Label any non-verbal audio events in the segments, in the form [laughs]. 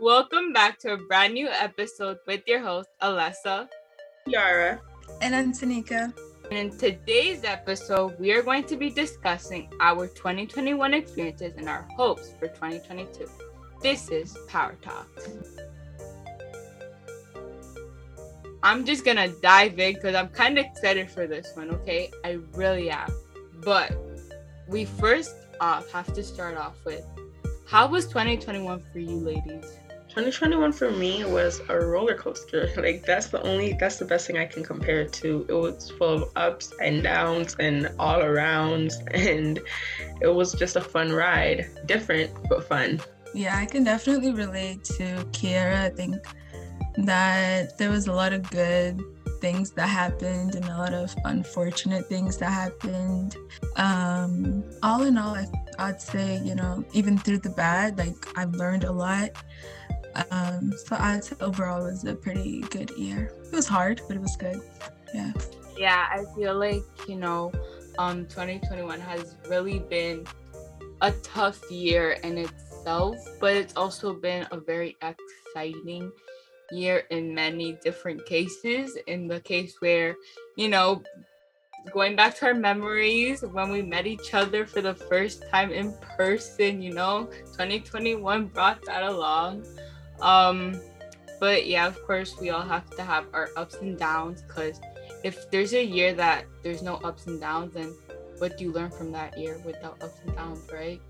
Welcome back to a brand new episode with your host, Alessa, Yara, and Antonika. And in today's episode, we are going to be discussing our 2021 experiences and our hopes for 2022. This is Power Talks. I'm just gonna dive in because I'm kind of excited for this one, okay? I really am. But we first off have to start off with how was 2021 for you ladies? 2021 for me was a roller coaster. [laughs] Like that's the only that's the best thing I can compare it to. It was full of ups and downs and all arounds [laughs] and it was just a fun ride. Different but fun. Yeah, I can definitely relate to Kiara. I think that there was a lot of good things that happened and a lot of unfortunate things that happened. Um, all in all, I'd say, you know, even through the bad, like I've learned a lot. Um, so I'd say overall it was a pretty good year. It was hard, but it was good. Yeah. Yeah, I feel like, you know, um 2021 has really been a tough year in itself, but it's also been a very exciting year in many different cases. In the case where, you know, going back to our memories when we met each other for the first time in person, you know, 2021 brought that along. Um, but yeah, of course, we all have to have our ups and downs because if there's a year that there's no ups and downs, then what do you learn from that year without ups and downs, right?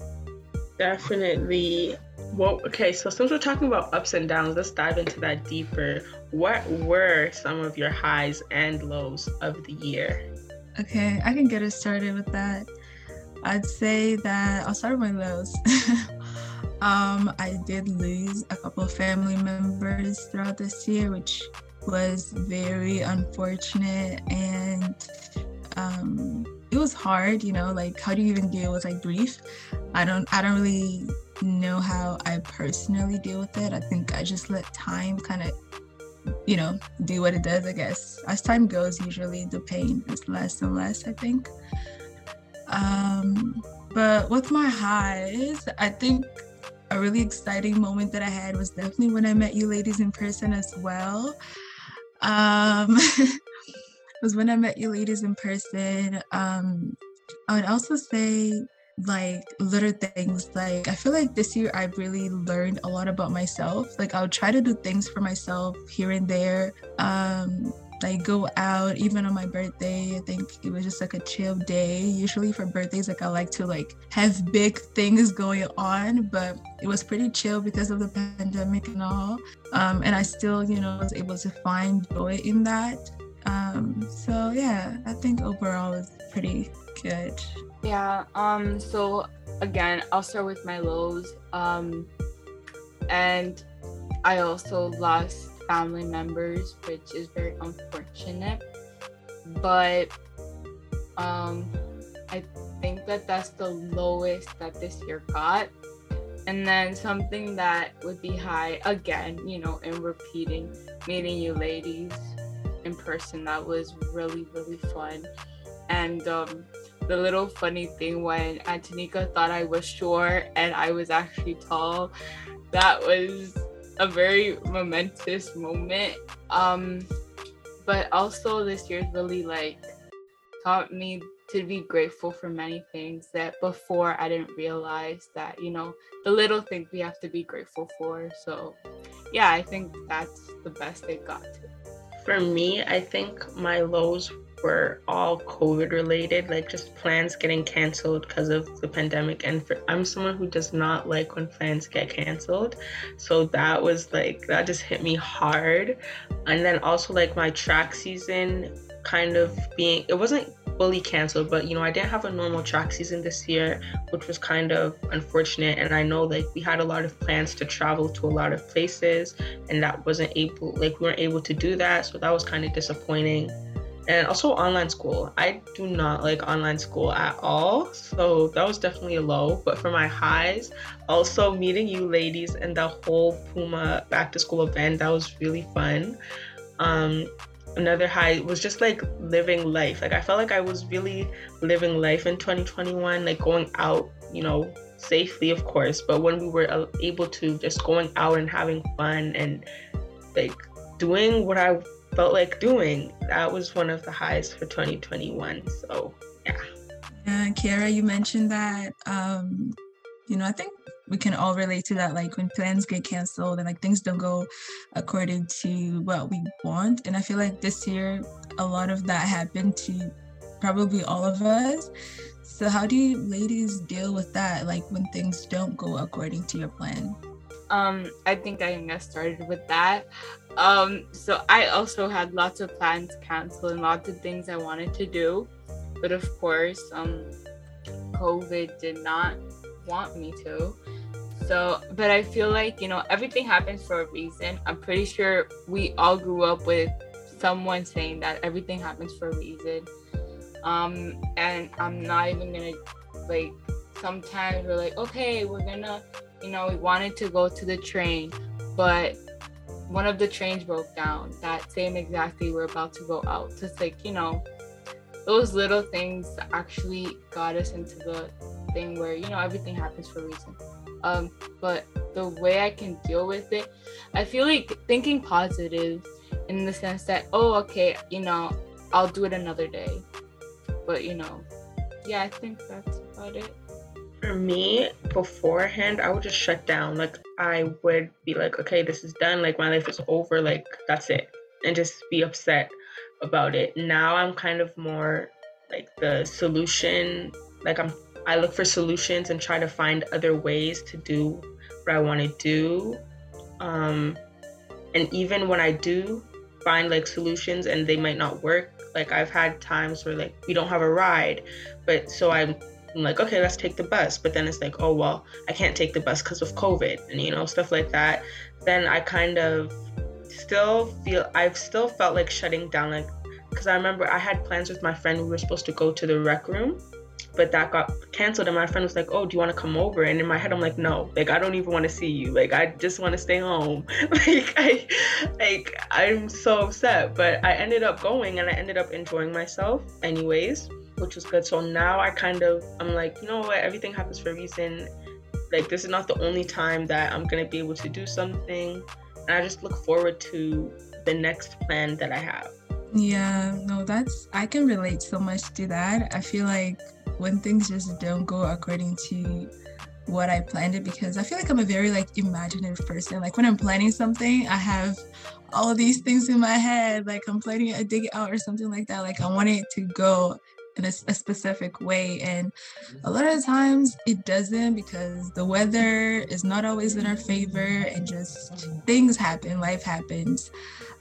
Definitely. Well, okay, so since we're talking about ups and downs, let's dive into that deeper. What were some of your highs and lows of the year? Okay, I can get us started with that. I'd say that I'll start with my lows. [laughs] Um, I did lose a couple of family members throughout this year, which was very unfortunate and um, it was hard, you know, like how do you even deal with like grief? I don't I don't really know how I personally deal with it. I think I just let time kind of you know, do what it does, I guess. As time goes, usually the pain is less and less, I think. Um, but with my highs, I think a really exciting moment that I had was definitely when I met you ladies in person as well. Um, [laughs] was when I met you ladies in person. Um, I would also say like little things like I feel like this year I've really learned a lot about myself. Like I'll try to do things for myself here and there. Um, like go out even on my birthday i think it was just like a chill day. Usually for birthdays like i like to like have big things going on but it was pretty chill because of the pandemic and all. Um, and i still you know was able to find joy in that. Um, so yeah i think overall it's pretty good. Yeah um so again i'll start with my lows. Um and i also lost family members, which is very unfortunate. But um, I think that that's the lowest that this year got. And then something that would be high again, you know, in repeating, meeting you ladies in person. That was really, really fun. And um, the little funny thing when Antonika thought I was short and I was actually tall, that was a very momentous moment. Um, but also this year's really like taught me to be grateful for many things that before I didn't realize that, you know, the little things we have to be grateful for. So yeah, I think that's the best they got to. For me, I think my lows were all COVID related, like just plans getting canceled because of the pandemic. And for, I'm someone who does not like when plans get canceled. So that was like, that just hit me hard. And then also, like, my track season kind of being, it wasn't fully canceled, but you know, I didn't have a normal track season this year, which was kind of unfortunate. And I know like we had a lot of plans to travel to a lot of places, and that wasn't able, like, we weren't able to do that. So that was kind of disappointing and also online school. I do not like online school at all. So that was definitely a low. But for my highs, also meeting you ladies and the whole Puma back to school event, that was really fun. Um, another high was just like living life. Like I felt like I was really living life in 2021, like going out, you know, safely, of course, but when we were uh, able to just going out and having fun and like doing what I felt like doing, that was one of the highs for 2021. So, yeah. Yeah, Kiara, you mentioned that, um, you know, I think we can all relate to that like when plans get canceled and like things don't go according to what we want and i feel like this year a lot of that happened to probably all of us so how do you ladies deal with that like when things don't go according to your plan um i think i started with that. Um so i also had lots of plans canceled and lots of things i wanted to do. But of course um covid did not want me to. So but i feel like you know everything happens for a reason. I'm pretty sure we all grew up with someone saying that everything happens for a reason. Um and i'm not even gonna like sometimes we're like okay we're gonna you know, we wanted to go to the train, but one of the trains broke down that same exact day we're about to go out. So it's like, you know, those little things actually got us into the thing where, you know, everything happens for a reason. Um, but the way I can deal with it, I feel like thinking positive in the sense that, oh, okay, you know, I'll do it another day. But, you know, yeah, I think that's about it for me beforehand i would just shut down. Like i would be like okay this is done. Like my life is over. Like that's it. And just be upset about it. Now i'm kind of more like the solution like i'm i look for solutions and try to find other ways to do what i want to do. Um and even when i do find like solutions and they might not work like i've had times where like we don't have a ride but so i'm I'm like, okay, let's take the bus. But then it's like, oh, well, I can't take the bus because of COVID and, you know, stuff like that. Then I kind of still feel, I've still felt like shutting down, like, because I remember I had plans with my friend. We were supposed to go to the rec room, but that got canceled. And my friend was like, oh, do you want to come over? And in my head, I'm like, no, like, I don't even want to see you. Like, I just want to stay home. [laughs] like, I, like, I'm so upset. But I ended up going and I ended up enjoying myself anyways which was good. So now I kind of I'm like, you know what, everything happens for a reason. Like this is not the only time that I'm gonna be able to do something. And I just look forward to the next plan that I have. Yeah, no, that's I can relate so much to that. I feel like when things just don't go according to what I planned it because I feel like I'm a very like imaginative person. Like when I'm planning something, I have all these things in my head. Like I'm planning a dig out or something like that. Like I want it to go in a, a, specific way. And a lot of times it doesn't because the weather is not always in our favor and just things happen, life happens.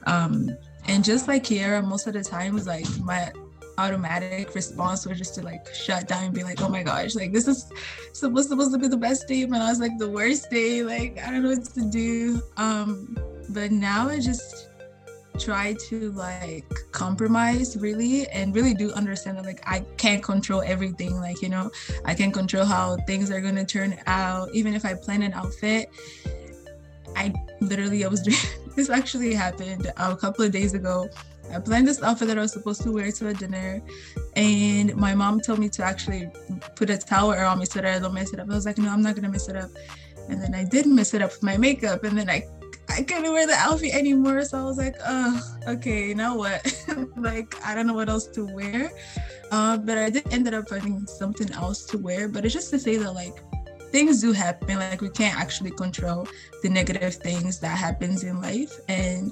Um, and just like Kiara, most of the time was like my automatic response was just to like shut down and be like, oh my gosh, like this is supposed supposed to be the best day, but I was like the worst day. Like I don't know what to do. Um, but now it just try to like compromise really and really do understand that like I can't control everything. Like, you know, I can't control how things are gonna turn out. Even if I plan an outfit, I literally I was [laughs] doing this actually happened a couple of days ago. I planned this outfit that I was supposed to wear to a dinner, and my mom told me to actually put a towel around me so that I don't mess it up. I was like, no, I'm not gonna mess it up. And then I did mess it up with my makeup, and then I I couldn't wear the outfit anymore. So I was like, oh, okay, now what? [laughs] like, I don't know what else to wear. Uh, but I did ended up finding something else to wear. But it's just to say that like things do happen. Like we can't actually control the negative things that happens in life. And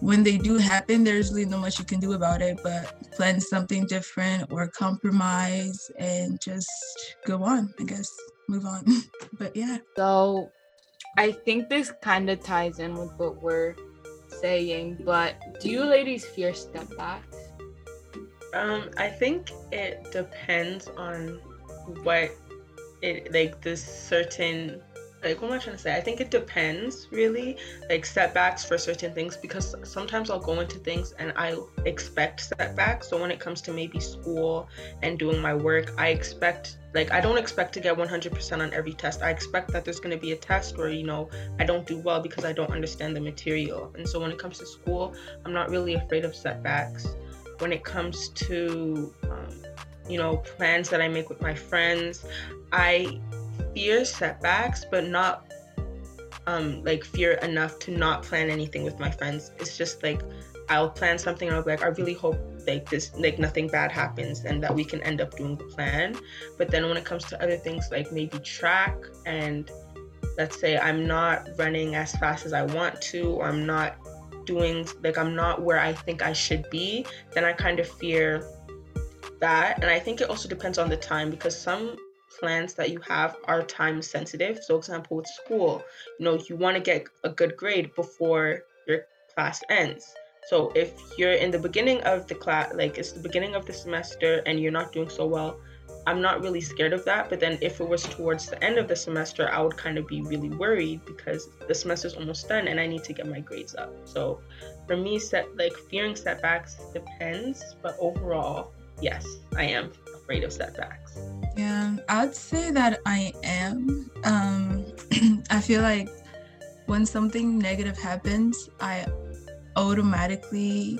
when they do happen, there's really not much you can do about it, but plan something different or compromise and just go on, I guess, move on. [laughs] but yeah. So I think this kind of ties in with what we're saying, but do you ladies fear step backs? Um, I think it depends on what it like this certain like what am I trying to say? I think it depends really, like setbacks for certain things because sometimes I'll go into things and I expect setbacks. So when it comes to maybe school and doing my work, I expect like I don't expect to get 100% on every test. I expect that there's going to be a test where you know I don't do well because I don't understand the material. And so when it comes to school, I'm not really afraid of setbacks. When it comes to um, you know plans that I make with my friends, I fear setbacks, but not um like fear enough to not plan anything with my friends. It's just like I'll plan something and I'll be like, I really hope like this like nothing bad happens and that we can end up doing the plan. But then when it comes to other things like maybe track and let's say I'm not running as fast as I want to or I'm not doing like I'm not where I think I should be, then I kind of fear that. And I think it also depends on the time because some plans that you have are time sensitive. So, for example, with school, you know, you want to get a good grade before your class ends. So, if you're in the beginning of the class, like it's the beginning of the semester and you're not doing so well, I'm not really scared of that. But then if it was towards the end of the semester, I would kind of be really worried because the semester's almost done and I need to get my grades up. So for me, set like fearing setbacks depends, but overall, yes, I am afraid of setbacks. Yeah, I'd say that I am. Um [clears throat] I feel like when something negative happens, I automatically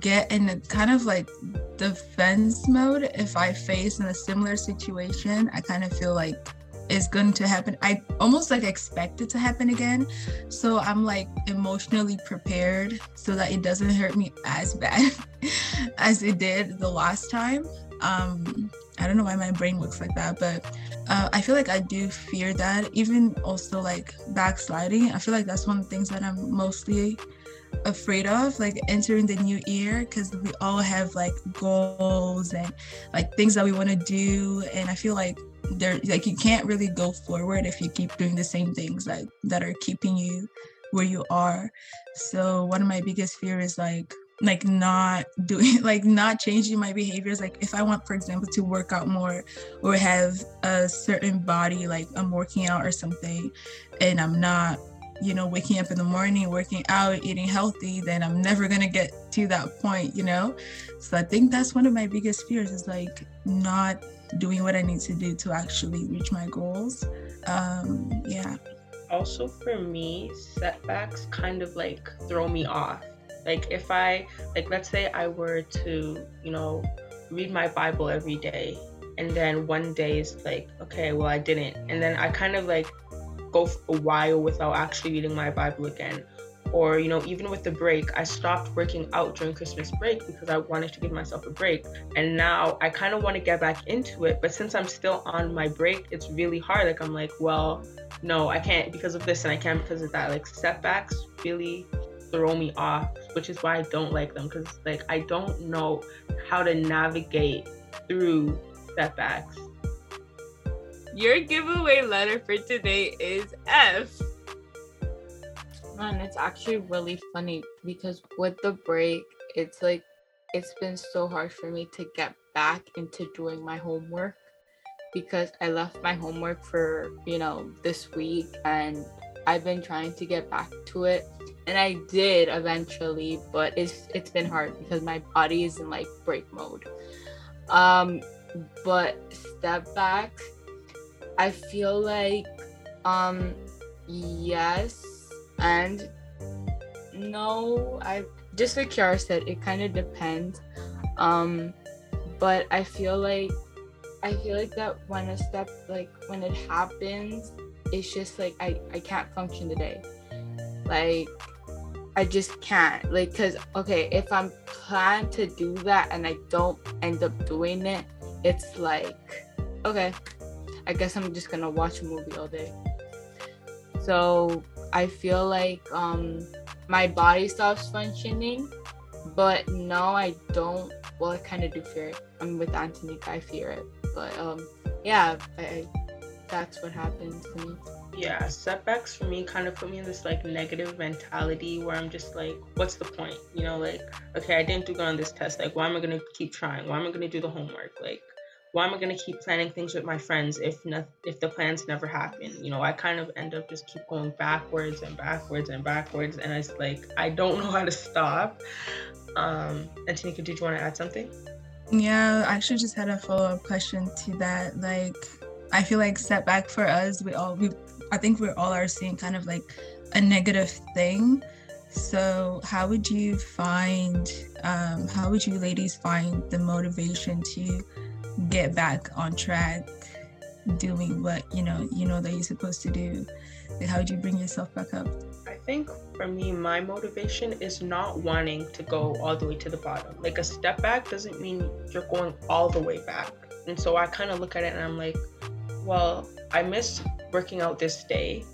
get in a kind of like defense mode if I face in a similar situation. I kind of feel like it's going to happen. I almost like expect it to happen again. So I'm like emotionally prepared so that it doesn't hurt me as bad [laughs] as it did the last time. Um, I don't know why my brain works like that, but uh, I feel like I do fear that. Even also like backsliding, I feel like that's one of the things that I'm mostly afraid of like entering the new year because we all have like goals and like things that we want to do and i feel like there like you can't really go forward if you keep doing the same things like that are keeping you where you are. So one of my biggest fear is like like not doing [laughs] like not changing my behaviors. Like if i want for example to work out more or have a certain body like i'm working out or something and i'm not you know, waking up in the morning, working out, eating healthy, then I'm never gonna get to that point, you know? So I think that's one of my biggest fears is like not doing what I need to do to actually reach my goals. Um, yeah. Also for me, setbacks kind of like throw me off. Like if I like let's say I were to, you know, read my Bible every day and then one day is like, okay, well I didn't. And then I kind of like go a while without actually reading my Bible again. Or, you know, even with the break, I stopped working out during Christmas break because I wanted to give myself a break. And now I kind of want to get back into it. But since I'm still on my break, it's really hard. Like, I'm like, well, no, I can't because of this and I can't because of that. Like, setbacks really throw me off, which is why I don't like them because, like, I don't know how to navigate through setbacks your giveaway letter for today is F. Man, it's actually really funny because with the break, it's like it's been so hard for me to get back into doing my homework because I left my homework for, you know, this week and I've been trying to get back to it and I did eventually, but it's it's been hard because my body is in like break mode. Um but step back I feel like um yes and no. I just like Kiara said, it kind of depends. Um but I feel like I feel like that when a step like when it happens, it's just like I I can't function today. Like I just can't. Like cuz okay, if I'm planned to do that and I don't end up doing it, it's like okay, I guess I'm just gonna watch a movie all day. So I feel like um, my body stops functioning, but no, I don't. Well, I kind of do fear it. I'm with Anthony. I fear it, but um, yeah, I, I, that's what happens to me. Yeah, setbacks for me kind of put me in this like negative mentality where I'm just like, what's the point? You know, like, okay, I didn't do good on this test. Like, why am I gonna keep trying? Why am I gonna do the homework? Like, why am I going to keep planning things with my friends if not, if the plans never happen? You know, I kind of end up just keep going backwards and backwards and backwards, and it's like I don't know how to stop. Um, Antonika, did you want to add something? Yeah, I actually just had a follow up question to that. Like, I feel like setback for us, we all we I think we all are seeing kind of like a negative thing. So, how would you find, um, how would you ladies find the motivation to get back on track doing what you know you know that you're supposed to do. Like how do you bring yourself back up? I think for me my motivation is not wanting to go all the way to the bottom. Like a step back doesn't mean you're going all the way back. And so i kind of look at it and i'm like well i missed working out this day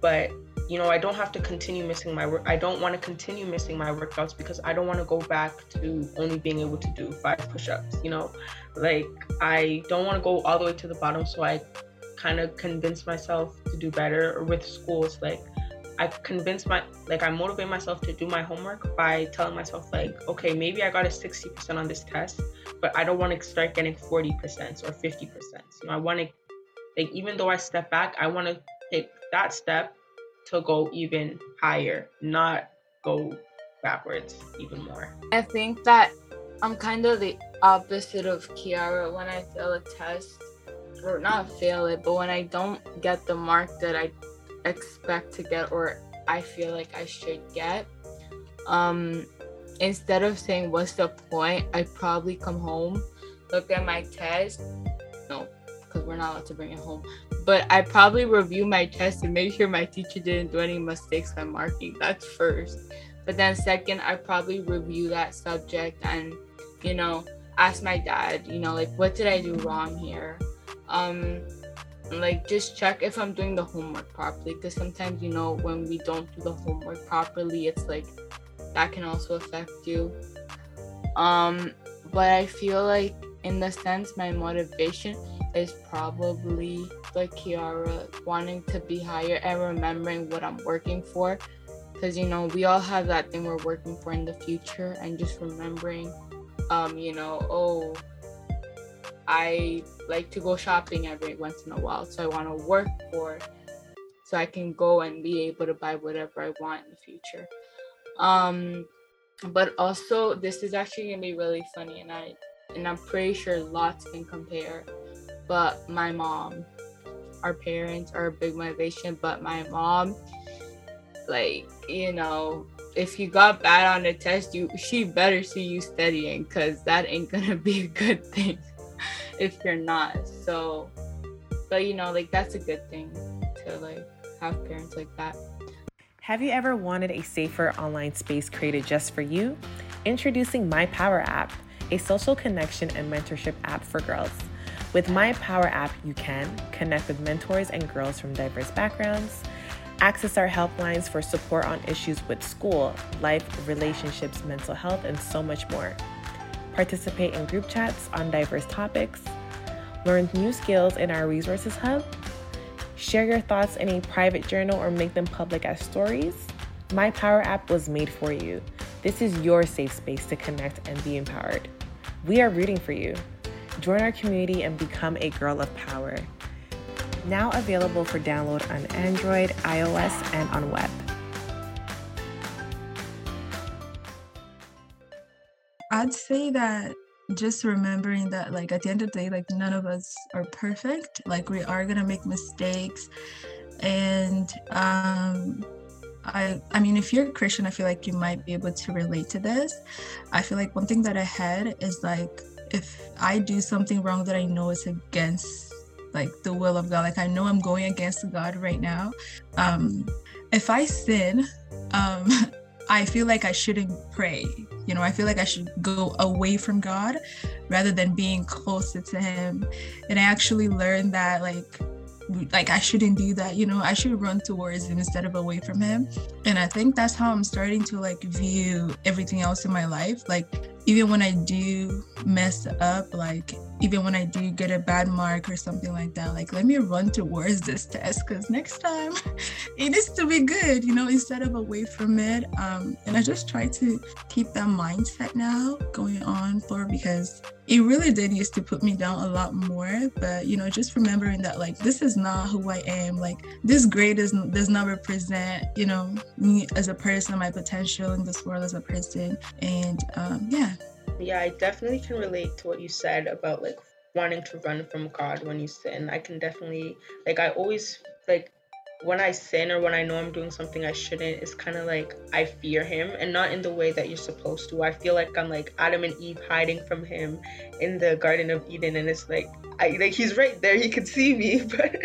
but you know, I don't have to continue missing my work. I don't want to continue missing my workouts because I don't want to go back to only being able to do five push-ups. You know, like I don't want to go all the way to the bottom. So I kind of convince myself to do better. Or with schools, like I convince my like I motivate myself to do my homework by telling myself like, okay, maybe I got a 60% on this test, but I don't want to start getting 40% or 50%. You know, I want to like even though I step back, I want to take that step to go even higher, not go backwards even more. I think that I'm kind of the opposite of Kiara when I fail a test, or not fail it, but when I don't get the mark that I expect to get or I feel like I should get. Um, instead of saying what's the point, I probably come home, look at my test. No, because we're not allowed to bring it home but I probably review my test and make sure my teacher didn't do any mistakes by marking. That's first. But then second, I probably review that subject and, you know, ask my dad, you know, like what did I do wrong here? Um like just check if I'm doing the homework properly because sometimes you know when we don't do the homework properly, it's like that can also affect you. Um but I feel like in the sense my motivation is probably like Kiara wanting to be higher and remembering what I'm working for. Because, you know, we all have that thing we're working for in the future and just remembering, um, you know, oh, I like to go shopping every once in a while. So I want to work for so I can go and be able to buy whatever I want in the future. Um, but also this is actually gonna be really funny and I and I'm pretty sure lots can compare but my mom, our parents are a big motivation, but my mom, like, you know, if you got bad on a test, you she better see you studying because that ain't gonna [laughs] be a good thing [laughs] if you're not. So, but you know, like that's a good thing to like have parents like that. Have you ever wanted a safer online space created just for you? Introducing My Power app, a social connection and mentorship app for girls. With My Power app, you can connect with mentors and girls from diverse backgrounds, access our helplines for support on issues with school, life, relationships, mental health, and so much more. Participate in group chats on diverse topics, learn new skills in our resources hub, share your thoughts in a private journal or make them public as stories. My Power app was made for you. This is your safe space to connect and be empowered. We are rooting for you. Join our community and become a girl of power. Now available for download on Android, iOS, and on web. I'd say that just remembering that like at the end of the day like none of us are perfect like we are gonna make mistakes and um I I mean if you're a Christian I feel like you might be able to relate to this I feel like one thing that I had is like if I do something wrong that I know is against like the will of God, like I know I'm going against God right now, um, if I sin, um, [laughs] I feel like I shouldn't pray. You know, I feel like I should go away from God rather than being closer to Him. And I actually learned that, like, like I shouldn't do that. You know, I should run towards Him instead of away from Him. And I think that's how I'm starting to like view everything else in my life. Like even when I do mess up, like even when I do get a bad mark or something like that, like let me run towards this test because next time [laughs] it needs to be good, you know, instead of away from it. Um, and I just try to keep that mindset now going on for because it really did used to put me down a lot more. But you know, just remembering that like this is not who I am. Like this grade is does not represent, you know, me as a person, my potential in this world as a person. And um, yeah, yeah, I definitely can relate to what you said about like wanting to run from God when you sin. I can definitely like I always like when I sin or when I know I'm doing something I shouldn't, it's kind of like I fear him and not in the way that you're supposed to. I feel like I'm like Adam and Eve hiding from him in the Garden of Eden, and it's like I like he's right there, he could see me, [laughs] but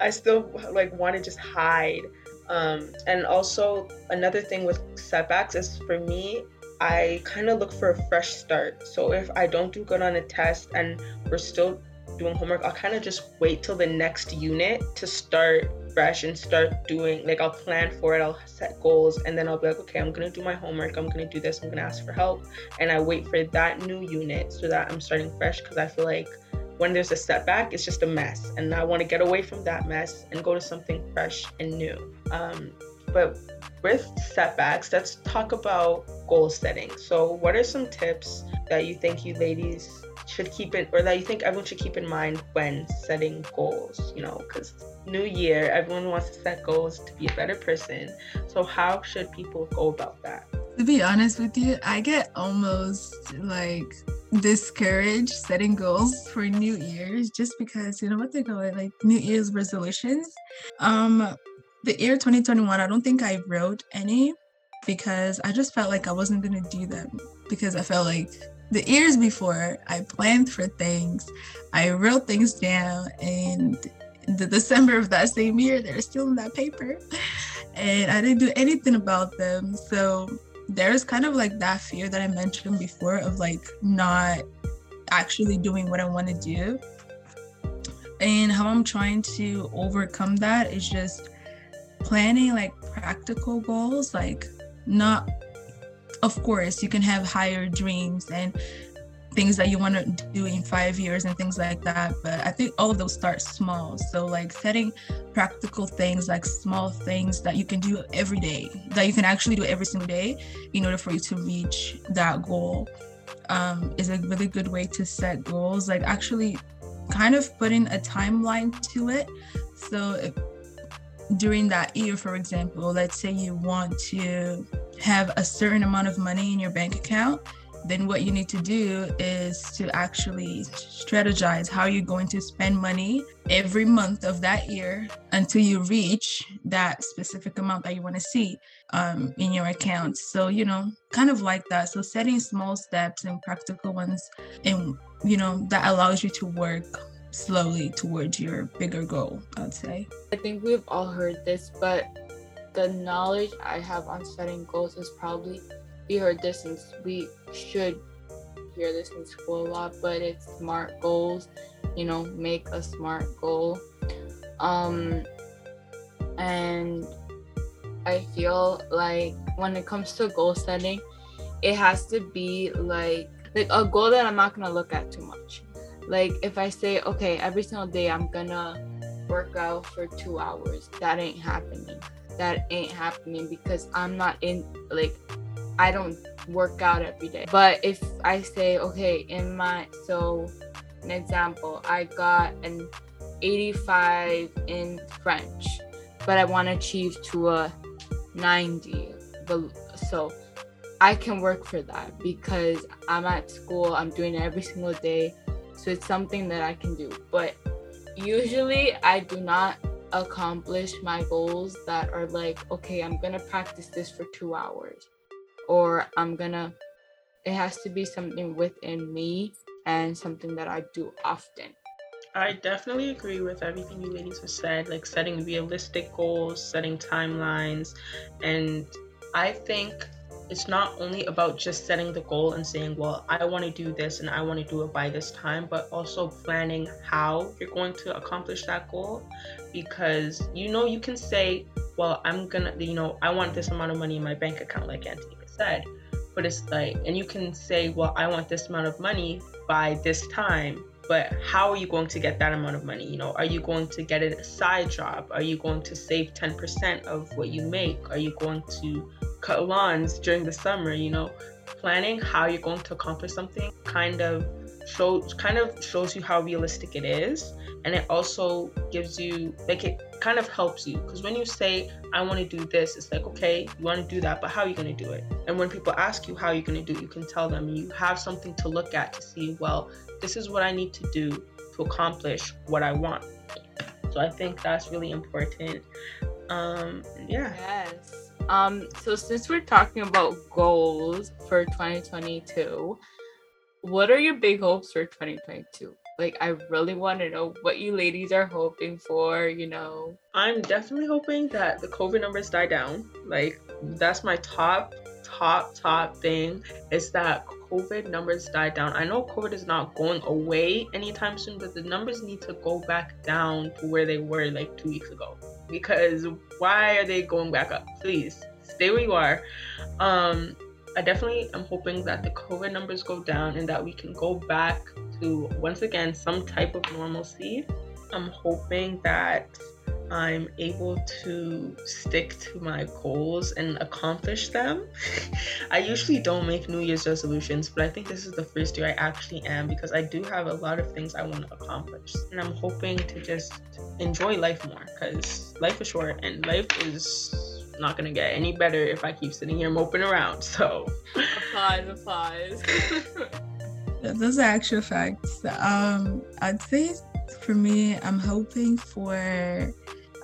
I still like want to just hide. Um, and also another thing with setbacks is for me, I kind of look for a fresh start. So if I don't do good on a test and we're still doing homework, I'll kind of just wait till the next unit to start fresh and start doing like I'll plan for it, I'll set goals and then I'll be like, okay, I'm gonna do my homework, I'm gonna do this, I'm gonna ask for help. And I wait for that new unit so that I'm starting fresh because I feel like when there's a setback, it's just a mess. And I want to get away from that mess and go to something fresh and new. Um, but with setbacks, let's talk about goal setting. So, what are some tips that you think you ladies should keep in or that you think everyone should keep in mind when setting goals you know because new year everyone wants to set goals to be a better person. So how should people go about that? To be honest with you i get almost like discouraged setting goals for new year's just because you know what they call it like new year's resolutions. Um the year 2021 i don't think i wrote any because i just felt like i wasn't going to do them because i felt like the years before I planned for things, I wrote things down, and the December of that same year, they're still in that paper, and I didn't do anything about them. So there's kind of like that fear that I mentioned before of like not actually doing what I want to do. And how I'm trying to overcome that is just planning like practical goals, like not of course you can have higher dreams and things that you want to do in five years and things like that but i think all of those start small. So like setting practical things like small things that you can do every day that you can actually do every single day in order for you to reach that goal um, is a really good way to set goals. Like actually kind of putting a timeline to it. So during that year for example let's say you want to have a certain amount of money in your bank account, then what you need to do is to actually strategize how you're going to spend money every month of that year until you reach that specific amount that you want to see um, in your account. So, you know, kind of like that. So, setting small steps and practical ones, and, you know, that allows you to work slowly towards your bigger goal, I'd say. I think we've all heard this, but the knowledge I have on setting goals is probably we heard this since we should hear this in school a lot, but it's smart goals. You know, make a smart goal. Um, and I feel like when it comes to goal setting, it has to be like like a goal that I'm not gonna look at too much. Like if I say, okay, every single day I'm gonna work out for two hours, that ain't happening that ain't happening because I'm not in like I don't work out every day. But if I say, okay, in my so an example, I got an 85 in French, but I want to achieve to a 90. So I can work for that because I'm at school, I'm doing it every single day. So it's something that I can do. But usually I do not accomplish my goals that are like, okay, I'm gonna practice this for two hours, or I'm gonna, it has to be something within me and something that I do often. I definitely agree with everything you ladies have said, like setting realistic goals, setting timelines, and I think it's not only about just setting the goal and saying, well, I want to do this and I want to do it by this time, but also planning how you're going to accomplish that goal. Because you know, you can say, well, I'm gonna, you know, I want this amount of money in my bank account, like Antonika said. But it's like, and you can say, well, I want this amount of money by this time, but how are you going to get that amount of money you know are you going to get a side job are you going to save 10% of what you make are you going to cut lawns during the summer, you know, planning how you're going to accomplish something kind of shows kind of shows you how realistic it is. And it also gives you like it kind of helps you. Because when you say i want to do this it's like okay you want to do that but how are you going to do it? And when people ask you how you're going to do it you can tell them. You have something to look at to see well this is what i need to do to accomplish what i want. So i think that's really important. Um, yeah. Yes. Um, so since we're talking about goals for 2022, what are your big hopes for 2022? Like, I really want to know what you ladies are hoping for, you know. I'm definitely hoping that the COVID numbers die down. Like, that's my top, top, top thing is that COVID numbers die down. I know COVID is not going away anytime soon, but the numbers need to go back down to where they were like two weeks ago. Because why are they going back up? Please stay where you are. Um, I definitely am hoping that the COVID numbers go down and that we can go back to once again some type of normalcy. I'm hoping that I'm able to stick to my goals and accomplish them. [laughs] I usually don't make New Year's resolutions, but I think this is the first year I actually am because I do have a lot of things I want to accomplish. And I'm hoping to just enjoy life more because life is short and life is not gonna get any better if I keep sitting here moping around. So applause, applause. [laughs] Those are actual facts. Um, I'd say for me, I'm hoping for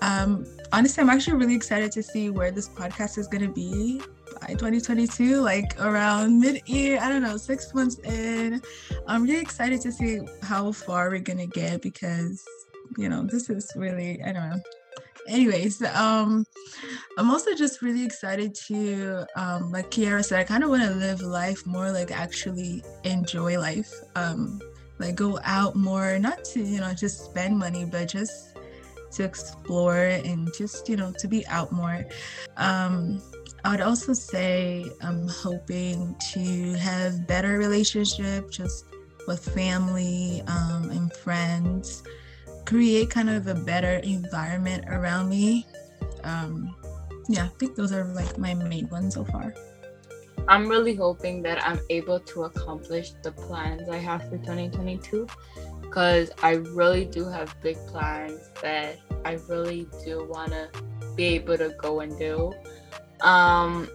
um, honestly, I'm actually really excited to see where this podcast is going to be by 2022, like around mid year, I don't know, six months in. I'm really excited to see how far we're going to get because, you know, this is really, I don't know. Anyways, um, I'm also just really excited to, um, like Kiara said, I kind of want to live life more like actually enjoy life. Um, like go out more, not to, you know, just spend money, but just to explore and just you know to be out more. Um, i would also say i'm hoping to have better relationship just with family um, and friends. Create kind of a better environment around me. Um, yeah i think those are like my main ones so far. I'm really hoping that i'm able to accomplish the plans i have for 2022 because I really do have big plans that I really do want to be able to go and do. Um,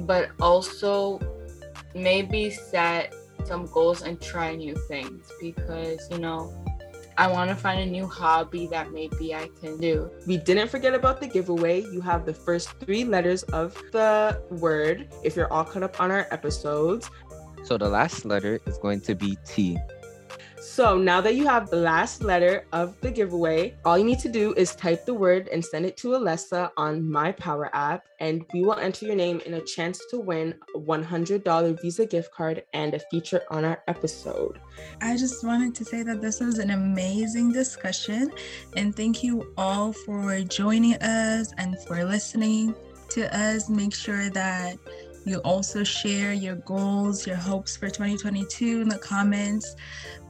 but also maybe set some goals and try new things because, you know, I want to find a new hobby that maybe I can do. We didn't forget about the giveaway. You have the first three letters of the word if you're all caught up on our episodes. So the last letter is going to be T. So now that you have the last letter of the giveaway, all you need to do is type the word and send it to Alessa on My Power app, and we will enter your name in a chance to win a $100 Visa gift card and a feature on our episode. I just wanted to say that this was an amazing discussion, and thank you all for joining us and for listening to us. Make sure that you also share your goals, your hopes for 2022 in the comments.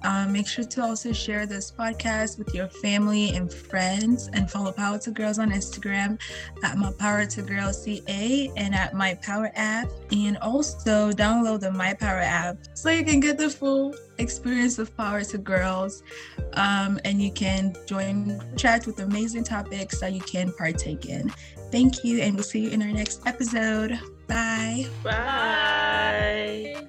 Um, make sure to also share this podcast with your family and friends and follow Power to Girls on Instagram at My Power to Girls CA and at My Power app. And also download the My Power app so you can get the full experience of Power to Girls. Um, and you can join chat with amazing topics that you can partake in. Thank you, and we'll see you in our next episode. Bye. Bye. Bye.